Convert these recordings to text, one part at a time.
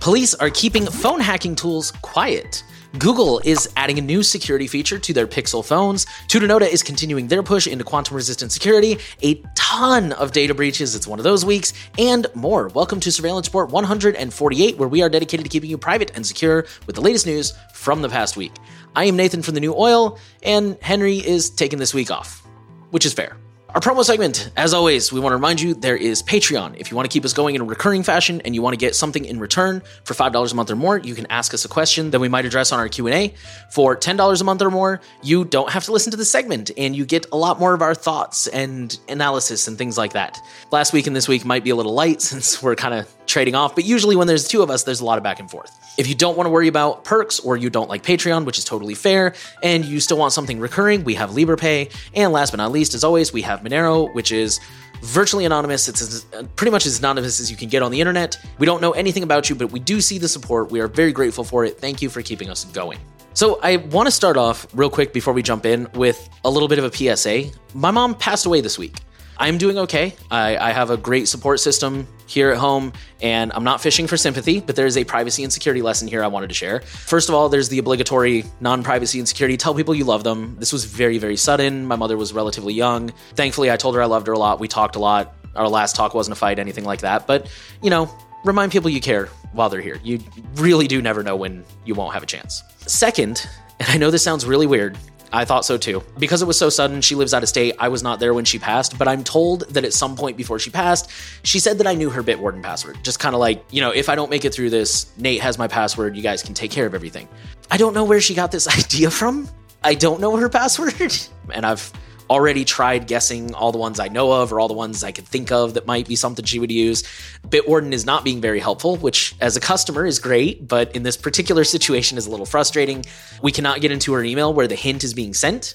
Police are keeping phone hacking tools quiet. Google is adding a new security feature to their Pixel phones. Tutanota is continuing their push into quantum resistant security. A ton of data breaches, it's one of those weeks, and more. Welcome to Surveillance Report 148, where we are dedicated to keeping you private and secure with the latest news from the past week. I am Nathan from the New Oil, and Henry is taking this week off, which is fair. Our promo segment, as always, we want to remind you there is Patreon. If you want to keep us going in a recurring fashion and you want to get something in return for $5 a month or more, you can ask us a question that we might address on our Q&A. For $10 a month or more, you don't have to listen to the segment and you get a lot more of our thoughts and analysis and things like that. Last week and this week might be a little light since we're kind of trading off, but usually when there's two of us, there's a lot of back and forth. If you don't want to worry about perks or you don't like Patreon, which is totally fair, and you still want something recurring, we have Liberapay. And last but not least, as always, we have Monero, which is virtually anonymous. It's as, uh, pretty much as anonymous as you can get on the internet. We don't know anything about you, but we do see the support. We are very grateful for it. Thank you for keeping us going. So, I want to start off real quick before we jump in with a little bit of a PSA. My mom passed away this week. I'm doing okay. I, I, have a great support system here at home, and I'm not fishing for sympathy, but there is a privacy and security lesson here I wanted to share. First of all, there's the obligatory non privacy and security tell people you love them. This was very, very sudden. My mother was relatively young. Thankfully, I told her I loved her a lot. We talked a lot. Our last talk wasn't a fight, anything like that. But, you know, remind people you care while they're here. You really do never know when you won't have a chance. Second, and I know this sounds really weird, I thought so too. Because it was so sudden, she lives out of state. I was not there when she passed, but I'm told that at some point before she passed, she said that I knew her Bitwarden password. Just kind of like, you know, if I don't make it through this, Nate has my password. You guys can take care of everything. I don't know where she got this idea from. I don't know her password. and I've already tried guessing all the ones I know of or all the ones I could think of that might be something she would use. Bitwarden is not being very helpful, which as a customer is great, but in this particular situation is a little frustrating. We cannot get into her email where the hint is being sent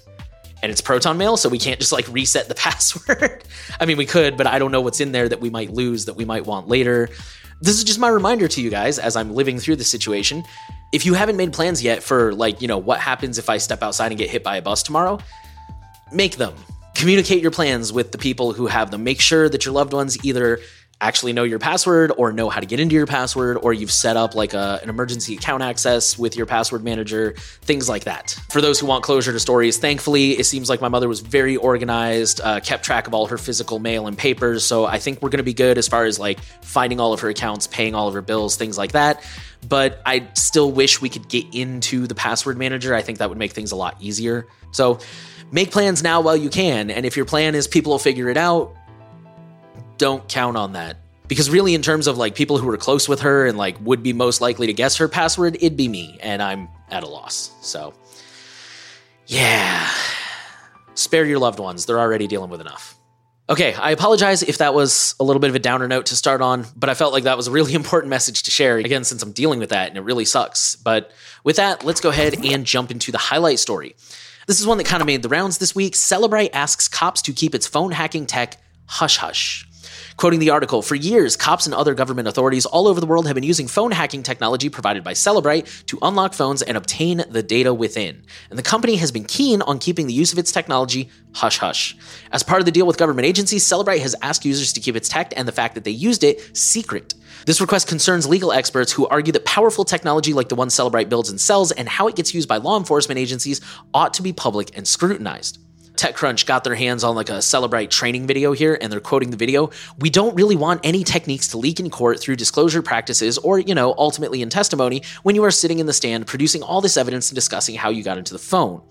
and it's Proton Mail, so we can't just like reset the password. I mean, we could, but I don't know what's in there that we might lose that we might want later. This is just my reminder to you guys as I'm living through the situation. If you haven't made plans yet for like, you know, what happens if I step outside and get hit by a bus tomorrow, make them. Communicate your plans with the people who have them. Make sure that your loved ones either actually know your password or know how to get into your password or you've set up like a, an emergency account access with your password manager things like that. For those who want closure to stories thankfully it seems like my mother was very organized uh, kept track of all her physical mail and papers. So i think we're going to be good as far as like finding all of her accounts paying all of her bills things like that. But i still wish we could get into the password manager. I think that would make things a lot easier. So make plans now while you can. And if your plan is people will figure it out, don't count on that. Because really, in terms of like people who are close with her and like would be most likely to guess her password, it'd be me, and I'm at a loss. So, yeah. Spare your loved ones. They're already dealing with enough. Okay, I apologize if that was a little bit of a downer note to start on, but I felt like that was a really important message to share, again, since I'm dealing with that and it really sucks. But with that, let's go ahead and jump into the highlight story. This is one that kind of made the rounds this week. Cellebrite asks cops to keep its phone hacking tech hush hush. Quoting the article, for years, cops and other government authorities all over the world have been using phone hacking technology provided by Cellebrite to unlock phones and obtain the data within. And the company has been keen on keeping the use of its technology hush hush. As part of the deal with government agencies, Cellebrite has asked users to keep its tech and the fact that they used it secret. This request concerns legal experts who argue that powerful technology like the one Cellebrite builds and sells and how it gets used by law enforcement agencies ought to be public and scrutinized. TechCrunch got their hands on like a Cellebrite training video here, and they're quoting the video. We don't really want any techniques to leak in court through disclosure practices or, you know, ultimately in testimony when you are sitting in the stand producing all this evidence and discussing how you got into the phone.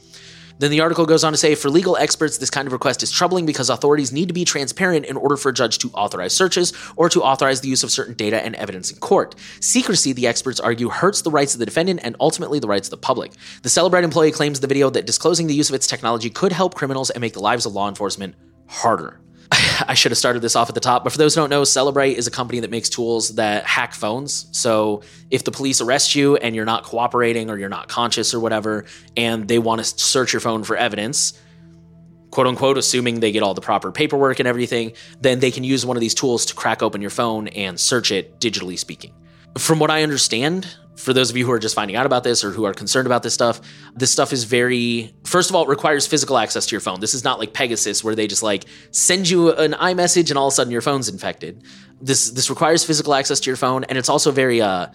Then the article goes on to say for legal experts, this kind of request is troubling because authorities need to be transparent in order for a judge to authorize searches or to authorize the use of certain data and evidence in court. Secrecy, the experts argue, hurts the rights of the defendant and ultimately the rights of the public. The Cellebrite employee claims the video that disclosing the use of its technology could help criminals and make the lives of law enforcement harder. I should have started this off at the top, but for those who don't know, Cellebrite is a company that makes tools that hack phones. So if the police arrest you and you're not cooperating or you're not conscious or whatever, and they want to search your phone for evidence, quote unquote, assuming they get all the proper paperwork and everything, then they can use one of these tools to crack open your phone and search it digitally speaking. From what I understand, for those of you who are just finding out about this or who are concerned about this stuff, this stuff is very, first of all, it requires physical access to your phone. This is not like Pegasus where they just like send you an iMessage and all of a sudden your phone's infected. This this requires physical access to your phone, and it's also very uh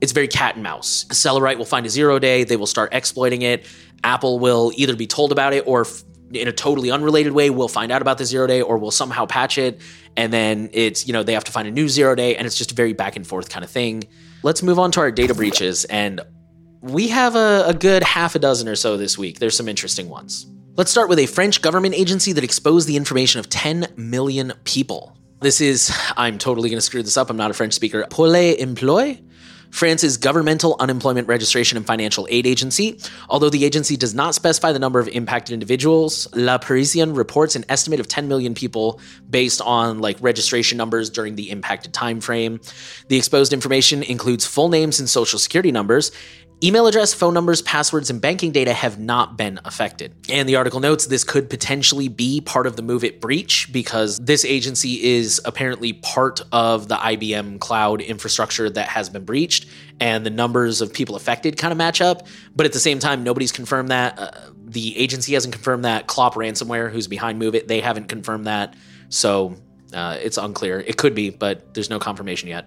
it's very cat and mouse. Cellebrite will find a zero day, they will start exploiting it. Apple will either be told about it or in a totally unrelated way we'll find out about the zero day or we'll somehow patch it. And then it's you know they have to find a new zero day and it's just a very back and forth kind of thing. Let's move on to our data breaches. And we have a, a good half a dozen or so this week. There's some interesting ones. Let's start with a french government agency that exposed the information of 10 million people. This is i'm totally going to screw this up. I'm not a french speaker. Pôle emploi France's governmental unemployment registration and financial aid agency. Although the agency does not specify the number of impacted individuals, La Parisienne reports an estimate of 10 million people based on like registration numbers during the impacted time frame. The exposed information includes full names and social security numbers, Email address, phone numbers, passwords, and banking data have not been affected. And the article notes this could potentially be part of the MOVEit breach because this agency is apparently part of the IBM cloud infrastructure that has been breached, and the numbers of people affected kind of match up. But at the same time, nobody's confirmed that. Uh, the agency hasn't confirmed that. Clop Ransomware, who's behind MOVEit, they haven't confirmed that. So uh, it's unclear. It could be, but there's no confirmation yet.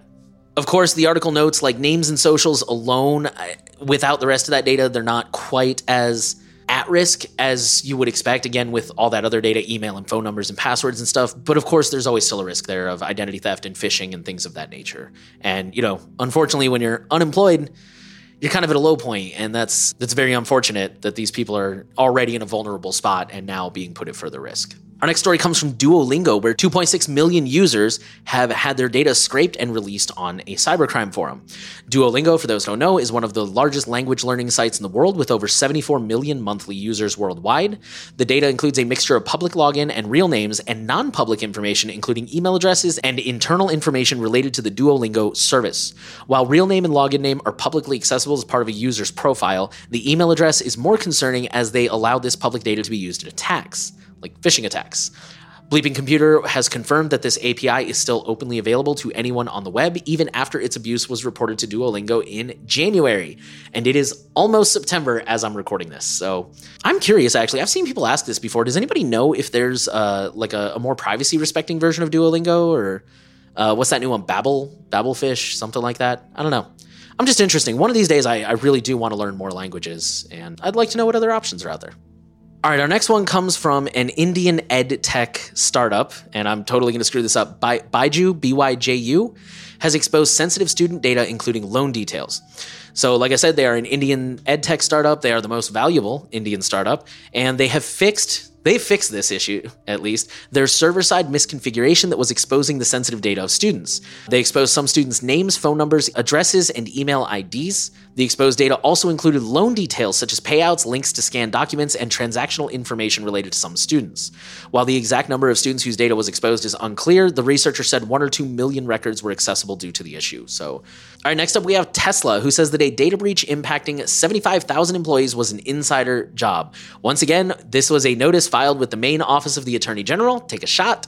Of course, the article notes like names and socials alone, uh, without the rest of that data, they're not quite as at risk as you would expect, again, with all that other data, email and phone numbers and passwords and stuff. But of course, there's always still a risk there of identity theft and phishing and things of that nature. And, you know, unfortunately, when you're unemployed, you're kind of at a low point, and that's that's very unfortunate that these people are already in a vulnerable spot and now being put at further risk. Our next story comes from Duolingo, where 2.6 million users have had their data scraped and released on a cybercrime forum. Duolingo, for those who don't know, is one of the largest language learning sites in the world with over 74 million monthly users worldwide. The data includes a mixture of public login and real names and non public information, including email addresses and internal information related to the Duolingo service. While real name and login name are publicly accessible as part of a user's profile, the email address is more concerning as they allow this public data to be used in attacks like phishing attacks. Bleeping Computer has confirmed that this API is still openly available to anyone on the web, even after its abuse was reported to Duolingo in January. And it is almost September as I'm recording this. So I'm curious, actually. I've seen people ask this before. Does anybody know if there's uh, like a, a more privacy respecting version of Duolingo or uh, what's that new one? Babbel? Babelfish? Something like that? I don't know. I'm just interesting. One of these days, I, I really do want to learn more languages, and I'd like to know what other options are out there. All right, our next one comes from an Indian ed tech startup, and I'm totally going to screw this up. By, Byju, has exposed sensitive student data, including loan details. So, like I said, they are an Indian ed tech startup. They are the most valuable Indian startup, and they have fixed they fixed this issue, at least. There's server side misconfiguration that was exposing the sensitive data of students. They exposed some students' names, phone numbers, addresses, and email IDs. The exposed data also included loan details such as payouts, links to scanned documents, and transactional information related to some students. While the exact number of students whose data was exposed is unclear, the researcher said one or two million records were accessible due to the issue. So, all right, next up we have Tesla, who says that a data breach impacting 75,000 employees was an insider job. Once again, this was a notice filed with the Maine office of the Attorney General. Take a shot.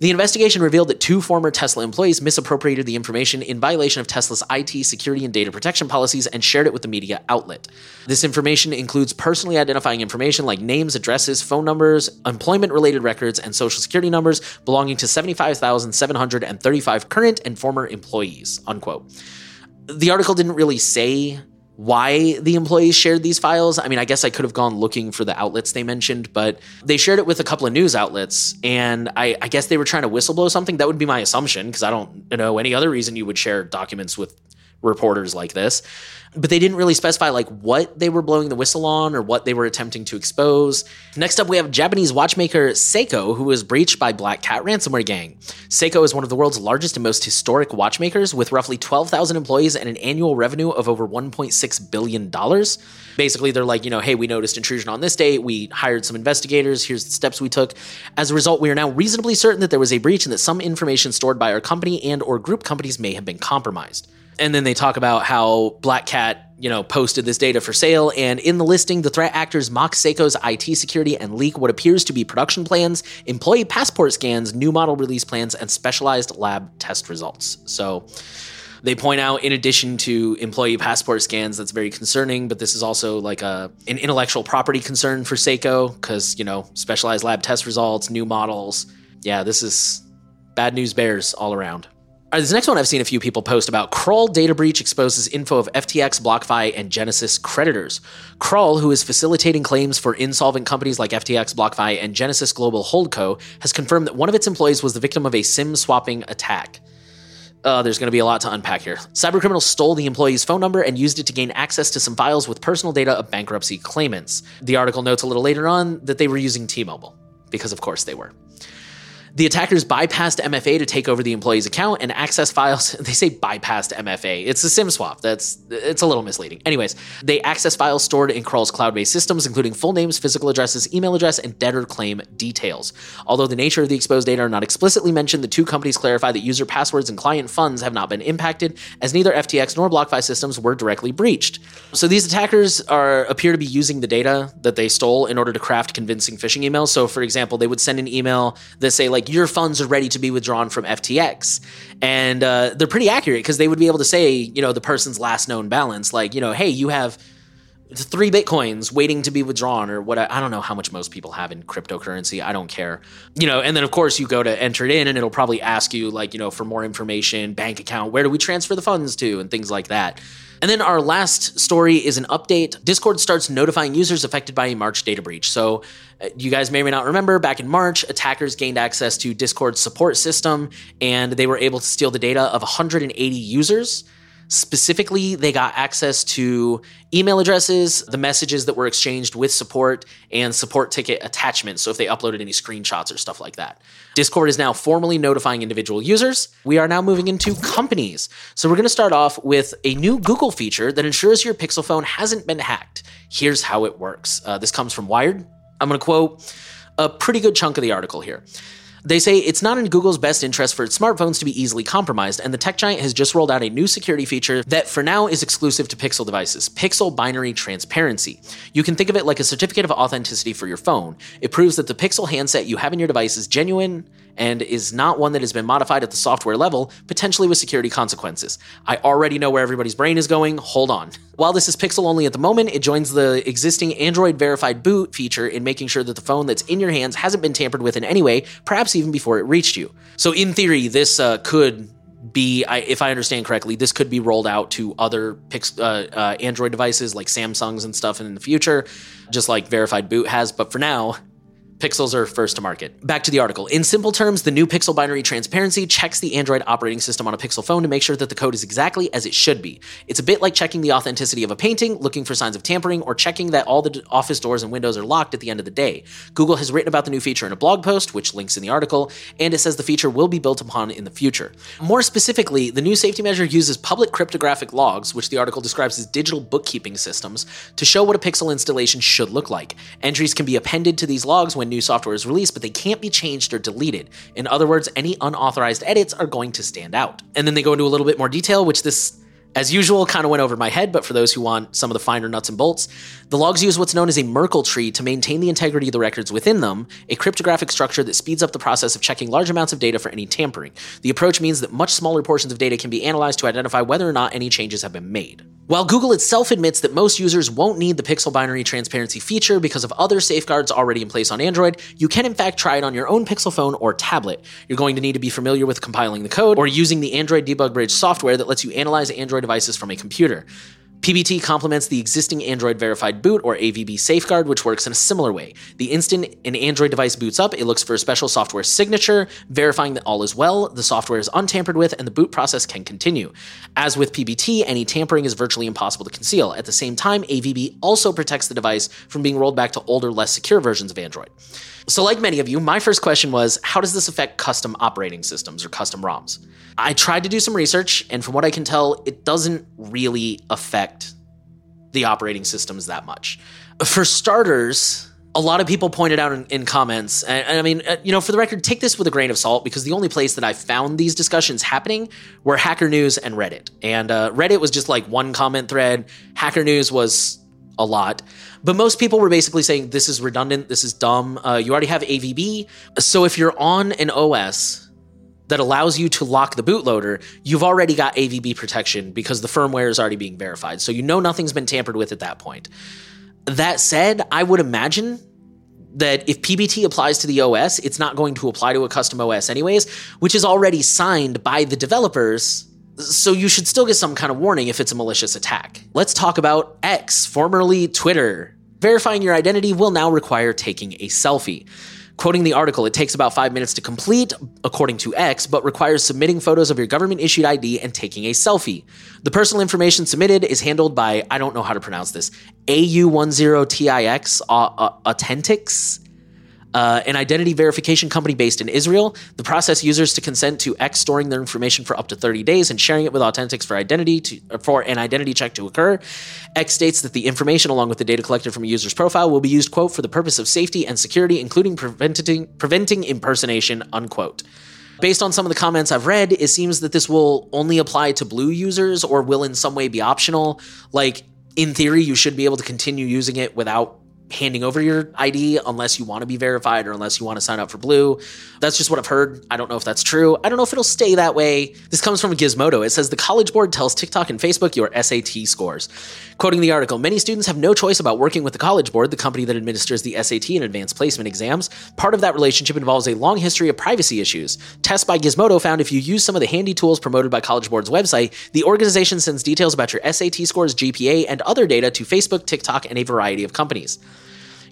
The investigation revealed that two former Tesla employees misappropriated the information in violation of Tesla's IT security and data protection policies and shared it with the media outlet. This information includes personally identifying information like names, addresses, phone numbers, employment related records, and social security numbers belonging to 75,735 current and former employees. Unquote. The article didn't really say why the employees shared these files. I mean, I guess I could have gone looking for the outlets they mentioned, but they shared it with a couple of news outlets, and I, I guess they were trying to whistleblow something. That would be my assumption because I don't know any other reason you would share documents with reporters like this but they didn't really specify like what they were blowing the whistle on or what they were attempting to expose. Next up, we have Japanese watchmaker Seiko, who was breached by Black Cat ransomware gang. Seiko is one of the world's largest and most historic watchmakers, with roughly 12,000 employees and an annual revenue of over 1.6 billion dollars. Basically, they're like, you know, hey, we noticed intrusion on this date. We hired some investigators. Here's the steps we took. As a result, we are now reasonably certain that there was a breach and that some information stored by our company and or group companies may have been compromised and then they talk about how Black Cat, you know, posted this data for sale. And in the listing, the threat actors mock Seiko's IT security and leak what appears to be production plans, employee passport scans, new model release plans, and specialized lab test results. So they point out, in addition to employee passport scans, that's very concerning. But this is also like a an intellectual property concern for Seiko because you know specialized lab test results, new models. Yeah, this is bad news bears all around. Right, this next one I've seen a few people post about. Kroll data breach exposes info of FTX, BlockFi, and Genesis creditors. Kroll, who is facilitating claims for insolvent companies like FTX, BlockFi, and Genesis Global Holdco, has confirmed that one of its employees was the victim of a SIM swapping attack. Uh, there's going to be a lot to unpack here. Cybercriminals stole the employee's phone number and used it to gain access to some files with personal data of bankruptcy claimants. The article notes a little later on that they were using T Mobile, because of course they were. The attackers bypassed MFA to take over the employee's account and access files. They say bypassed MFA. It's a SIM swap. That's it's a little misleading. Anyways, they access files stored in Kroll's cloud-based systems, including full names, physical addresses, email address, and debtor claim details. Although the nature of the exposed data are not explicitly mentioned, the two companies clarify that user passwords and client funds have not been impacted, as neither FTX nor BlockFi systems were directly breached. So these attackers are appear to be using the data that they stole in order to craft convincing phishing emails. So, for example, they would send an email that say like like your funds are ready to be withdrawn from FTX. And uh, they're pretty accurate because they would be able to say, you know, the person's last known balance, like, you know, hey, you have three bitcoins waiting to be withdrawn or what I, don't know how much most people have in cryptocurrency. I don't care. You know and then of course you go to enter it in and it'll probably ask you like you know for more information bank account where do we transfer the funds to and things like that and then our last story is an update. Discord starts notifying users affected by a March data breach. So, uh, you guys may or may not remember back in March, attackers gained access to Discord's support system and they were able to steal the data of 180 users. Specifically, they got access to email addresses, the messages that were exchanged with support, and support ticket attachments. So if they uploaded any screenshots or stuff like that. Discord is now formally notifying individual users. We are now moving into companies. So we're going to start off with a new Google feature that ensures your Pixel phone hasn't been hacked. Here's how it works. Uh, this comes from Wired. I'm going to quote a pretty good chunk of the article here. They say it's not in Google's best interest for its smartphones to be easily compromised, and the tech giant has just rolled out a new security feature that for now is exclusive to Pixel devices Pixel Binary Transparency. You can think of it like a certificate of authenticity for your phone. It proves that the Pixel handset you have in your device is genuine and is not one that has been modified at the software level, potentially with security consequences. I already know where everybody's brain is going. Hold on. While this is Pixel only at the moment, it joins the existing Android verified boot feature in making sure that the phone that's in your hands hasn't been tampered with in any way, perhaps even before it reached you. So, in theory, this uh, could be, if I understand correctly, this could be rolled out to other Pix, uh, uh, Android devices like Samsungs and stuff in the future, just like Verified Boot has. But for now, Pixels are first to market. Back to the article. In simple terms, the new Pixel binary transparency checks the Android operating system on a Pixel phone to make sure that the code is exactly as it should be. It's a bit like checking the authenticity of a painting, looking for signs of tampering, or checking that all the office doors and windows are locked at the end of the day. Google has written about the new feature in a blog post, which links in the article, and it says the feature will be built upon in the future. More specifically, the new safety measure uses public cryptographic logs, which the article describes as digital bookkeeping systems, to show what a Pixel installation should look like. Entries can be appended to these logs when new software is released, but they can't be changed or deleted. In other words, any unauthorized edits are going to stand out. And then they go into a little bit more detail, which this as usual, kind of went over my head, but for those who want some of the finer nuts and bolts, the logs use what's known as a Merkle tree to maintain the integrity of the records within them, a cryptographic structure that speeds up the process of checking large amounts of data for any tampering. The approach means that much smaller portions of data can be analyzed to identify whether or not any changes have been made. While Google itself admits that most users won't need the Pixel binary transparency feature because of other safeguards already in place on Android, you can in fact try it on your own Pixel phone or tablet. You're going to need to be familiar with compiling the code or using the Android Debug Bridge software that lets you analyze Android devices from a computer. PBT complements the existing Android Verified Boot or AVB safeguard, which works in a similar way. The instant an Android device boots up, it looks for a special software signature, verifying that all is well, the software is untampered with, and the boot process can continue. As with PBT, any tampering is virtually impossible to conceal. At the same time, AVB also protects the device from being rolled back to older, less secure versions of Android. So, like many of you, my first question was how does this affect custom operating systems or custom ROMs? I tried to do some research, and from what I can tell, it doesn't really affect the operating systems that much. For starters, a lot of people pointed out in, in comments, and, and, I mean, uh, you know, for the record, take this with a grain of salt because the only place that I found these discussions happening were Hacker News and Reddit. And uh, Reddit was just like one comment thread, Hacker News was a lot. But most people were basically saying this is redundant, this is dumb. Uh, you already have AVB. So if you're on an OS that allows you to lock the bootloader, you've already got AVB protection because the firmware is already being verified. So you know nothing's been tampered with at that point. That said, I would imagine that if PBT applies to the OS, it's not going to apply to a custom OS anyways, which is already signed by the developers. So you should still get some kind of warning if it's a malicious attack. Let's talk about X, formerly Twitter. Verifying your identity will now require taking a selfie. Quoting the article, it takes about five minutes to complete, according to X, but requires submitting photos of your government issued ID and taking a selfie. The personal information submitted is handled by, I don't know how to pronounce this, AU10TIX uh, uh, Authentics uh, an identity verification company based in Israel. The process users to consent to X storing their information for up to 30 days and sharing it with Authentics for identity to, for an identity check to occur. X states that the information along with the data collected from a user's profile will be used, quote, for the purpose of safety and security, including preventing, preventing impersonation, unquote. Based on some of the comments I've read, it seems that this will only apply to blue users or will in some way be optional. Like, in theory, you should be able to continue using it without handing over your ID unless you want to be verified or unless you want to sign up for Blue. That's just what I've heard. I don't know if that's true. I don't know if it'll stay that way. This comes from Gizmodo. It says the College Board tells TikTok and Facebook your SAT scores. Quoting the article, many students have no choice about working with the College Board, the company that administers the SAT and advanced placement exams. Part of that relationship involves a long history of privacy issues. Tests by Gizmodo found if you use some of the handy tools promoted by College Board's website, the organization sends details about your SAT scores, GPA, and other data to Facebook, TikTok, and a variety of companies.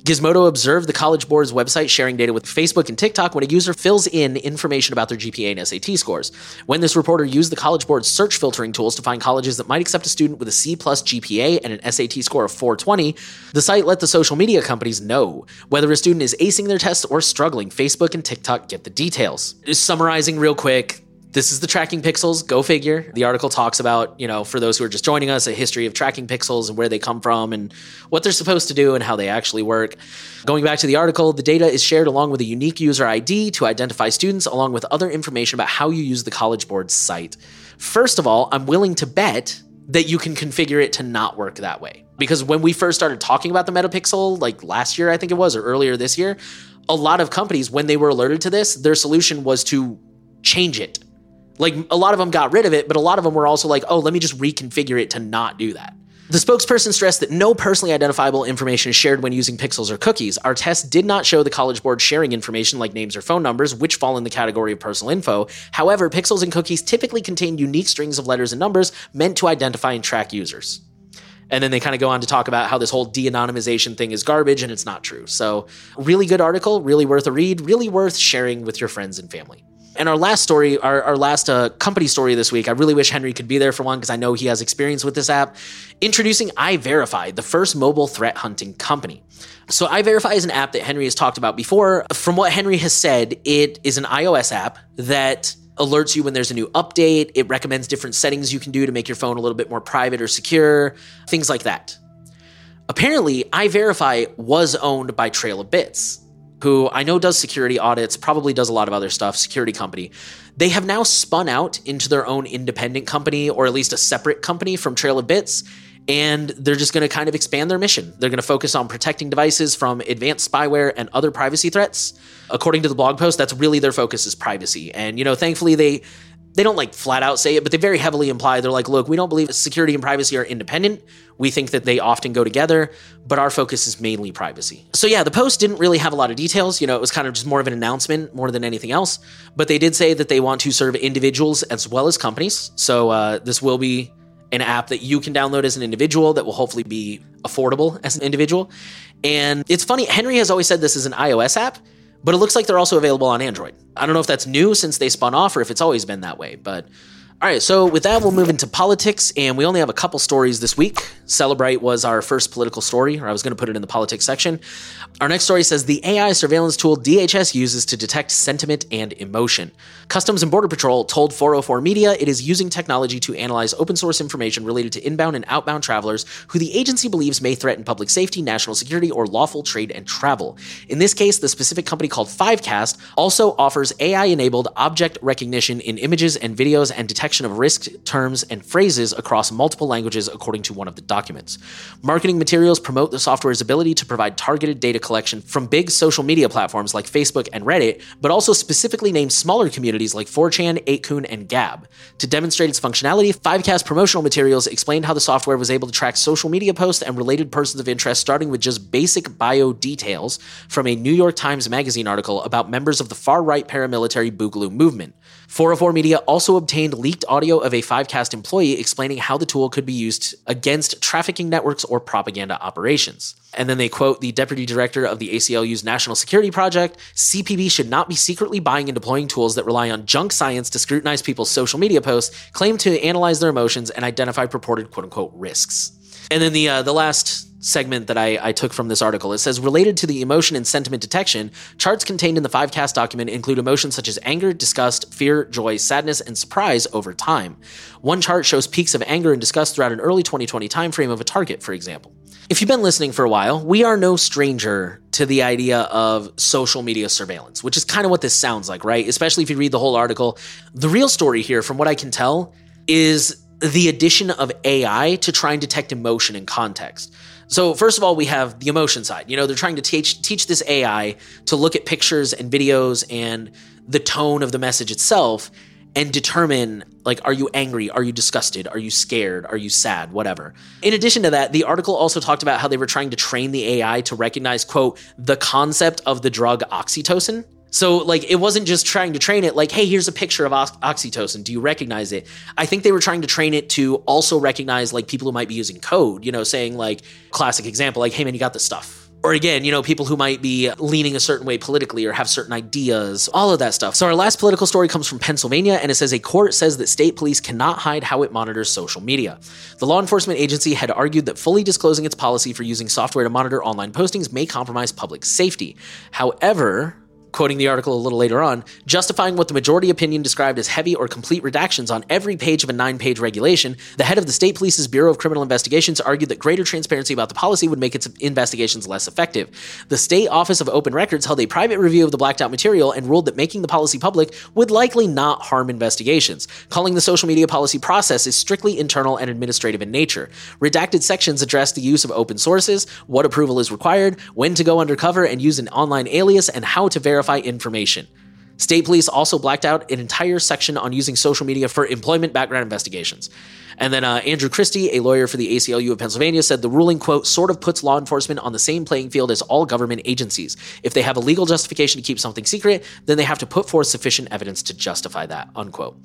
Gizmodo observed the College Board's website sharing data with Facebook and TikTok when a user fills in information about their GPA and SAT scores. When this reporter used the College Board's search filtering tools to find colleges that might accept a student with a C plus GPA and an SAT score of 420, the site let the social media companies know whether a student is acing their tests or struggling. Facebook and TikTok get the details. Summarizing real quick, this is the tracking pixels. Go figure. The article talks about, you know, for those who are just joining us, a history of tracking pixels and where they come from and what they're supposed to do and how they actually work. Going back to the article, the data is shared along with a unique user ID to identify students, along with other information about how you use the College Board site. First of all, I'm willing to bet that you can configure it to not work that way. Because when we first started talking about the metapixel, like last year, I think it was, or earlier this year, a lot of companies, when they were alerted to this, their solution was to change it like a lot of them got rid of it, but a lot of them were also like, oh, let me just reconfigure it to not do that. The spokesperson stressed that no personally identifiable information is shared when using pixels or cookies. Our test did not show the College Board sharing information like names or phone numbers, which fall in the category of personal info. However, pixels and cookies typically contain unique strings of letters and numbers meant to identify and track users. And then they kind of go on to talk about how this whole de anonymization thing is garbage and it's not true. So, really good article, really worth a read, really worth sharing with your friends and family. And our last story, our, our last uh, company story this week, I really wish Henry could be there for one because I know he has experience with this app. Introducing iVerify, the first mobile threat hunting company. So, iVerify is an app that Henry has talked about before. From what Henry has said, it is an iOS app that alerts you when there's a new update. It recommends different settings you can do to make your phone a little bit more private or secure, things like that. Apparently, iVerify was owned by Trail of Bits who I know does security audits, probably does a lot of other stuff, security company. They have now spun out into their own independent company, or at least a separate company from Trail of Bits, and they're just going to kind of expand their mission. They're going to focus on protecting devices from advanced spyware and other privacy threats. According to the blog post, that's really their focus is privacy. And you know, thankfully they they don't like flat out say it, but they very heavily imply they're like, look, we don't believe security and privacy are independent. We think that they often go together, but our focus is mainly privacy. So yeah, the post didn't really have a lot of details. You know, it was kind of just more of an announcement more than anything else. But they did say that they want to serve individuals as well as companies. So uh, this will be an app that you can download as an individual that will hopefully be affordable as an individual. And it's funny, Henry has always said this is an iOS app but it looks like they're also available on Android. I don't know if that's new since they spun off or if it's always been that way, but all right, so with that, we'll move into politics, and we only have a couple stories this week. Cellebrite was our first political story, or I was going to put it in the politics section. Our next story says the AI surveillance tool DHS uses to detect sentiment and emotion. Customs and Border Patrol told 404 Media it is using technology to analyze open source information related to inbound and outbound travelers who the agency believes may threaten public safety, national security, or lawful trade and travel. In this case, the specific company called Fivecast also offers AI enabled object recognition in images and videos and detection of risk terms and phrases across multiple languages, according to one of the documents. Marketing materials promote the software's ability to provide targeted data collection from big social media platforms like Facebook and Reddit, but also specifically name smaller communities like 4chan, 8kun, and Gab. To demonstrate its functionality, Fivecast promotional materials explained how the software was able to track social media posts and related persons of interest, starting with just basic bio details from a New York Times Magazine article about members of the far right paramilitary Boogaloo movement. 404 Media also obtained leaked audio of a Fivecast employee explaining how the tool could be used against trafficking networks or propaganda operations. And then they quote the deputy director of the ACLU's National Security Project CPB should not be secretly buying and deploying tools that rely on junk science to scrutinize people's social media posts, claim to analyze their emotions, and identify purported quote unquote risks. And then the uh, the last segment that I, I, took from this article. It says related to the emotion and sentiment detection, charts contained in the Fivecast document include emotions such as anger, disgust, fear, joy, sadness, and surprise over time. One chart shows peaks of anger and disgust throughout an early 2020 timeframe of a target, for example. If you've been listening for a while, we are no stranger to the idea of social media surveillance, which is kind of what this sounds like, right? Especially if you read the whole article. The real story here, from what I can tell, is the addition of AI to try and detect emotion and context. So first of all, we have the emotion side. You know, they're trying to teach teach this AI to look at pictures and videos and the tone of the message itself and determine like are you angry? Are you disgusted? Are you scared? Are you sad? Whatever. In addition to that the article also talked about how they were trying to train the ai to recognize quote the concept of the drug oxytocin so, like, it wasn't just trying to train it, like, hey, here's a picture of oxytocin. Do you recognize it? I think they were trying to train it to also recognize, like, people who might be using code, you know, saying, like, classic example, like, hey, man, you got this stuff. Or again, you know, people who might be leaning a certain way politically or have certain ideas, all of that stuff. So, our last political story comes from Pennsylvania, and it says a court says that state police cannot hide how it monitors social media. The law enforcement agency had argued that fully disclosing its policy for using software to monitor online postings may compromise public safety. However, quoting the article a little later on, justifying what the majority opinion described as heavy or complete redactions on every page of a nine page regulation, the head of the State Police's Bureau of Criminal Investigations argued that greater transparency about the policy would make its investigations less effective. The State Office of Open Records held a private review of the blacked out material and ruled that making the policy public would likely not harm investigations, calling the social media policy process is strictly internal and administrative in nature. Redacted sections address the use of open sources, what approval is required, when to go undercover and use an online alias, and how to verify verify information. State police also blacked out an entire section on using social media for employment background investigations. And then uh, Andrew Christy, a lawyer for the ACLU of Pennsylvania, said the ruling, quote, sort of puts law enforcement on the same playing field as all government agencies. If they have a legal justification to keep something secret, then they have to put forth sufficient evidence to justify that, unquote.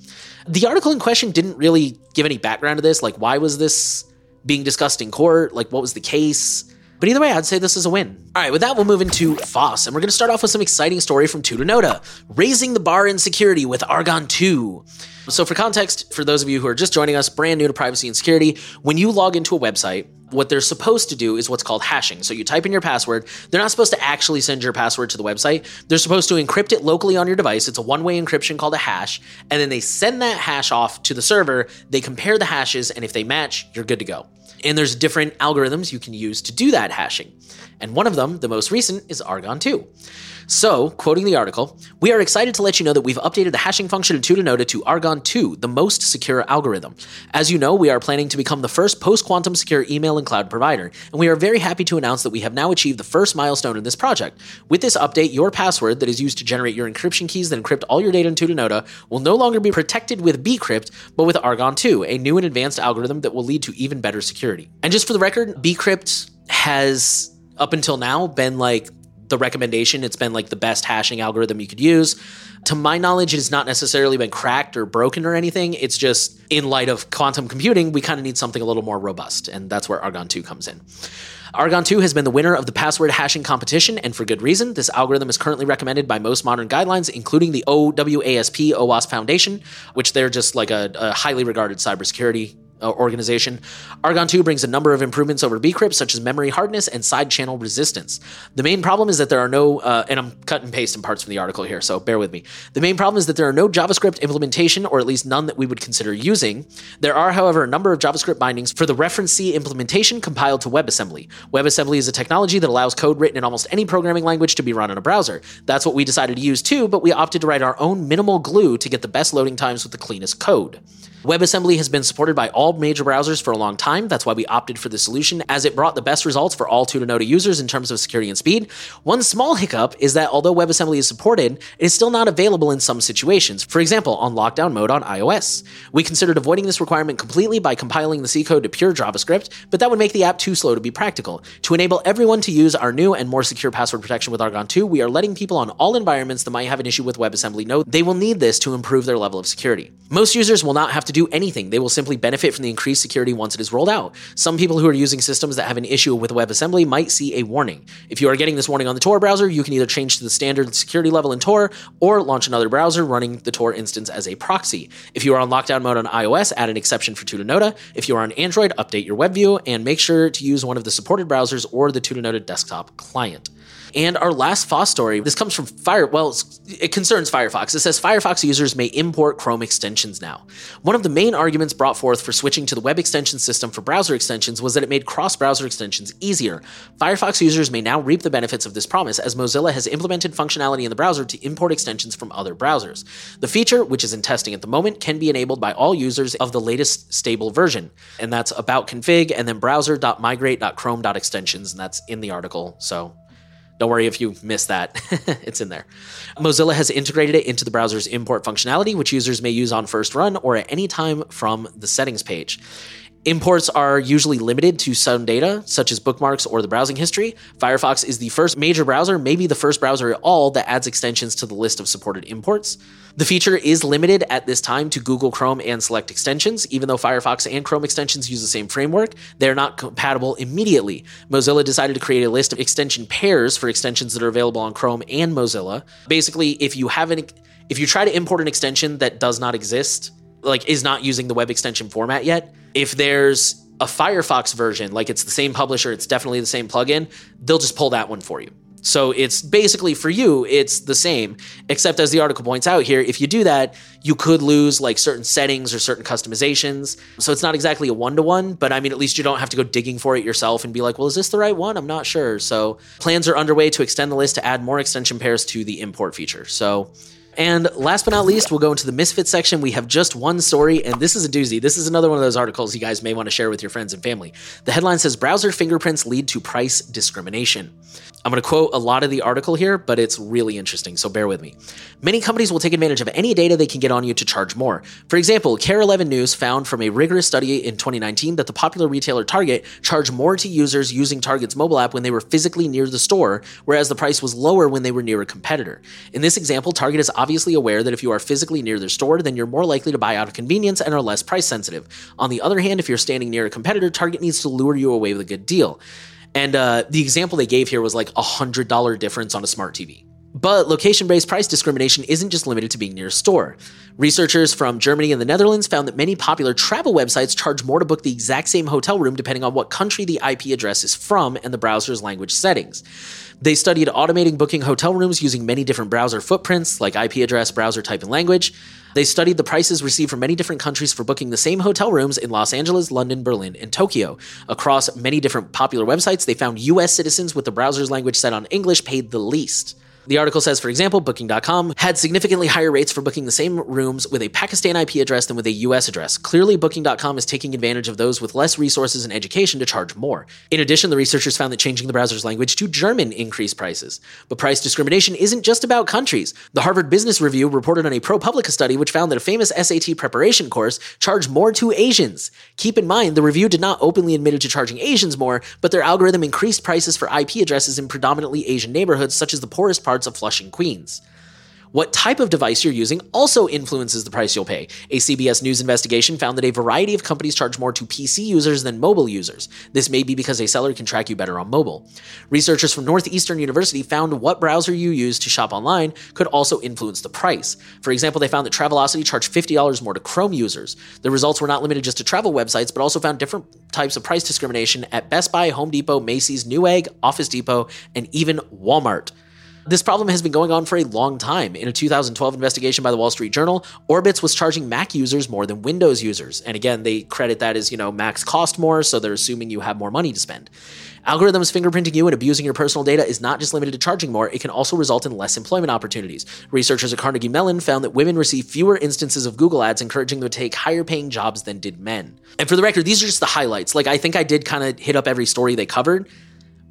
The article in question didn't really give any background to this. Like, why was this being discussed in court? Like, what was the case? But either way, I'd say this is a win. All right, with that, we'll move into FOSS, and we're going to start off with some exciting story from Tutanota, raising the bar in security with Argon 2. So, for context, for those of you who are just joining us, brand new to privacy and security, when you log into a website, what they're supposed to do is what's called hashing. So you type in your password. They're not supposed to actually send your password to the website. They're supposed to encrypt it locally on your device. It's a one way encryption called a hash. And then they send that hash off to the server. They compare the hashes, and if they match, you're good to go. And there's different algorithms you can use to do that hashing. And one of them, the most recent, is Argon 2. So, quoting the article, we are excited to let you know that we've updated the hashing function in Tutanota to Argon 2, the most secure algorithm. As you know, we are planning to become the first post quantum secure email and cloud provider, and we are very happy to announce that we have now achieved the first milestone in this project. With this update, your password that is used to generate your encryption keys that encrypt all your data in Tutanota will no longer be protected with bcrypt, but with Argon 2, a new and advanced algorithm that will lead to even better security. And just for the record, bcrypt has up until now been like the recommendation. It's been like the best hashing algorithm you could use. To my knowledge, it has not necessarily been cracked or broken or anything. It's just in light of quantum computing, we kind of need something a little more robust, and that's where Argon 2 comes in. Argon 2 has been the winner of the password hashing competition, and for good reason. This algorithm is currently recommended by most modern guidelines, including the OWASP OWASP Foundation, which they're just like a, a highly regarded cybersecurity organization. Argon 2 brings a number of improvements over bcrypt, such as memory hardness and side channel resistance. The main problem is that there are no, uh, and I'm cut and pasting parts from the article here, so bear with me. The main problem is that there are no JavaScript implementation, or at least none that we would consider using. There are, however, a number of JavaScript bindings for the reference C implementation compiled to WebAssembly. WebAssembly is a technology that allows code written in almost any programming language to be run in a browser. That's what we decided to use too, but we opted to write our own minimal glue to get the best loading times with the cleanest code. WebAssembly has been supported by all major browsers for a long time. That's why we opted for this solution, as it brought the best results for all Tutanota users in terms of security and speed. One small hiccup is that although WebAssembly is supported, it is still not available in some situations. For example, on lockdown mode on iOS. We considered avoiding this requirement completely by compiling the C code to pure JavaScript, but that would make the app too slow to be practical. To enable everyone to use our new and more secure password protection with Argon 2, we are letting people on all environments that might have an issue with WebAssembly know they will need this to improve their level of security. Most users will not have to do anything. They will simply benefit from the increased security once it is rolled out. Some people who are using systems that have an issue with WebAssembly might see a warning. If you are getting this warning on the Tor browser, you can either change to the standard security level in Tor or launch another browser running the Tor instance as a proxy. If you are on lockdown mode on iOS, add an exception for Tutanota. If you are on Android, update your web view and make sure to use one of the supported browsers or the Tutanota desktop client. And our last FOSS story, this comes from Fire, well, it concerns Firefox. It says Firefox users may import Chrome extensions now. One of the main arguments brought forth for switching to the web extension system for browser extensions was that it made cross browser extensions easier. Firefox users may now reap the benefits of this promise as Mozilla has implemented functionality in the browser to import extensions from other browsers. The feature, which is in testing at the moment, can be enabled by all users of the latest stable version. And that's about config and then browser.migrate.chrome.extensions. And that's in the article. So don't worry if you missed that, it's in there. Mozilla has integrated it into the browser's import functionality, which users may use on first run or at any time from the settings page. Imports are usually limited to some data, such as bookmarks or the browsing history. Firefox is the first major browser, maybe the first browser at all, that adds extensions to the list of supported imports. The feature is limited at this time to Google Chrome and select extensions. Even though Firefox and Chrome extensions use the same framework, they're not compatible immediately. Mozilla decided to create a list of extension pairs for extensions that are available on Chrome and Mozilla. Basically, if you have an if you try to import an extension that does not exist, like is not using the web extension format yet, if there's a Firefox version, like it's the same publisher, it's definitely the same plugin, they'll just pull that one for you. So it's basically for you, it's the same, except as the article points out here, if you do that, you could lose like certain settings or certain customizations. So it's not exactly a one to one, but I mean, at least you don't have to go digging for it yourself and be like, well, is this the right one? I'm not sure. So plans are underway to extend the list to add more extension pairs to the import feature. So and last but not least, we'll go into the misfit section. We have just one story, and this is a doozy. This is another one of those articles you guys may want to share with your friends and family. The headline says Browser fingerprints lead to price discrimination. I'm going to quote a lot of the article here, but it's really interesting, so bear with me. Many companies will take advantage of any data they can get on you to charge more. For example, KARE 11 News found from a rigorous study in 2019 that the popular retailer Target charged more to users using Target's mobile app when they were physically near the store, whereas the price was lower when they were near a competitor. In this example, Target is obviously aware that if you are physically near their store, then you're more likely to buy out of convenience and are less price sensitive. On the other hand, if you're standing near a competitor, Target needs to lure you away with a good deal. And uh, the example they gave here was like a $100 difference on a smart TV. But location based price discrimination isn't just limited to being near a store. Researchers from Germany and the Netherlands found that many popular travel websites charge more to book the exact same hotel room depending on what country the IP address is from and the browser's language settings. They studied automating booking hotel rooms using many different browser footprints, like IP address, browser type, and language. They studied the prices received from many different countries for booking the same hotel rooms in Los Angeles, London, Berlin, and Tokyo. Across many different popular websites, they found US citizens with the browser's language set on English paid the least. The article says, for example, Booking.com had significantly higher rates for booking the same rooms with a Pakistan IP address than with a US address. Clearly, Booking.com is taking advantage of those with less resources and education to charge more. In addition, the researchers found that changing the browser's language to German increased prices. But price discrimination isn't just about countries. The Harvard Business Review reported on a ProPublica study which found that a famous SAT preparation course charged more to Asians. Keep in mind, the review did not openly admit to charging Asians more, but their algorithm increased prices for IP addresses in predominantly Asian neighborhoods, such as the poorest part of Flushing, Queens. What type of device you're using also influences the price you'll pay. A CBS News investigation found that a variety of companies charge more to PC users than mobile users. This may be because a seller can track you better on mobile. Researchers from Northeastern University found what browser you use to shop online could also influence the price. For example, they found that Travelocity charged $50 more to Chrome users. The results were not limited just to travel websites, but also found different types of price discrimination at Best Buy, Home Depot, Macy's, Newegg, Office Depot, and even Walmart. This problem has been going on for a long time. In a 2012 investigation by the Wall Street Journal, Orbitz was charging Mac users more than Windows users. And again, they credit that as, you know, Macs cost more, so they're assuming you have more money to spend. Algorithms fingerprinting you and abusing your personal data is not just limited to charging more, it can also result in less employment opportunities. Researchers at Carnegie Mellon found that women receive fewer instances of Google ads encouraging them to take higher paying jobs than did men. And for the record, these are just the highlights. Like, I think I did kind of hit up every story they covered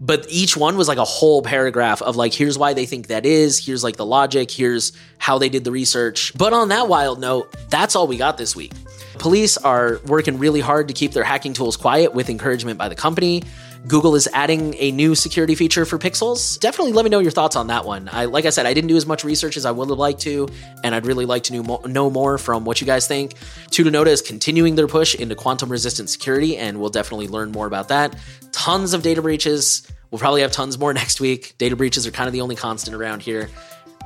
but each one was like a whole paragraph of like here's why they think that is here's like the logic here's how they did the research. But on that wild note that's all we got this week. Police are working really hard to keep their hacking tools quiet with encouragement by the company Google is adding a new security feature for Pixels. Definitely let me know your thoughts on that one. I, like I said, I didn't do as much research as I would have liked to, and I'd really like to know, know more from what you guys think. Tutanota is continuing their push into quantum resistant security, and we'll definitely learn more about that. Tons of data breaches. We'll probably have tons more next week. Data breaches are kind of the only constant around here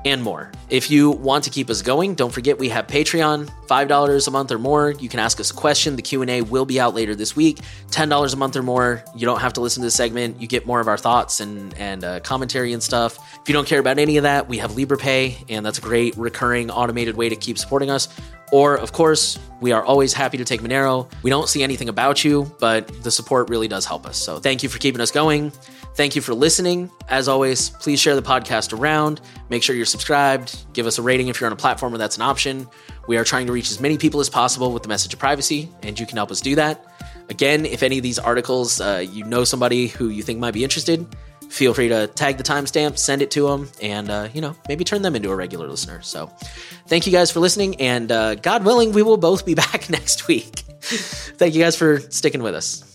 and more. If you want to keep us going, don't forget we have Patreon, $5 a month or more. You can ask us a question. The Q&A will be out later this week. $10 a month or more. You don't have to listen to the segment. You get more of our thoughts and and uh, commentary and stuff. If you don't care about any of that, we have Liberapay and that's a great recurring automated way to keep supporting us. Or, of course, we are always happy to take Monero. We don't see anything about you, but the support really does help us. So thank you for keeping us going. Thank you for listening. As always, please share the podcast around. Make sure you're subscribed. Give us a rating if you're on a platform where that's an option. We are trying to reach as many people as possible with the message of privacy, and you can help us do that. Again, if any of these articles uh, you know somebody who you think might be interested, feel free to tag the timestamp, send it to them, and uh, you know maybe turn them into a regular listener. So, thank you guys for listening, and uh, God willing, we will both be back next week. thank you guys for sticking with us.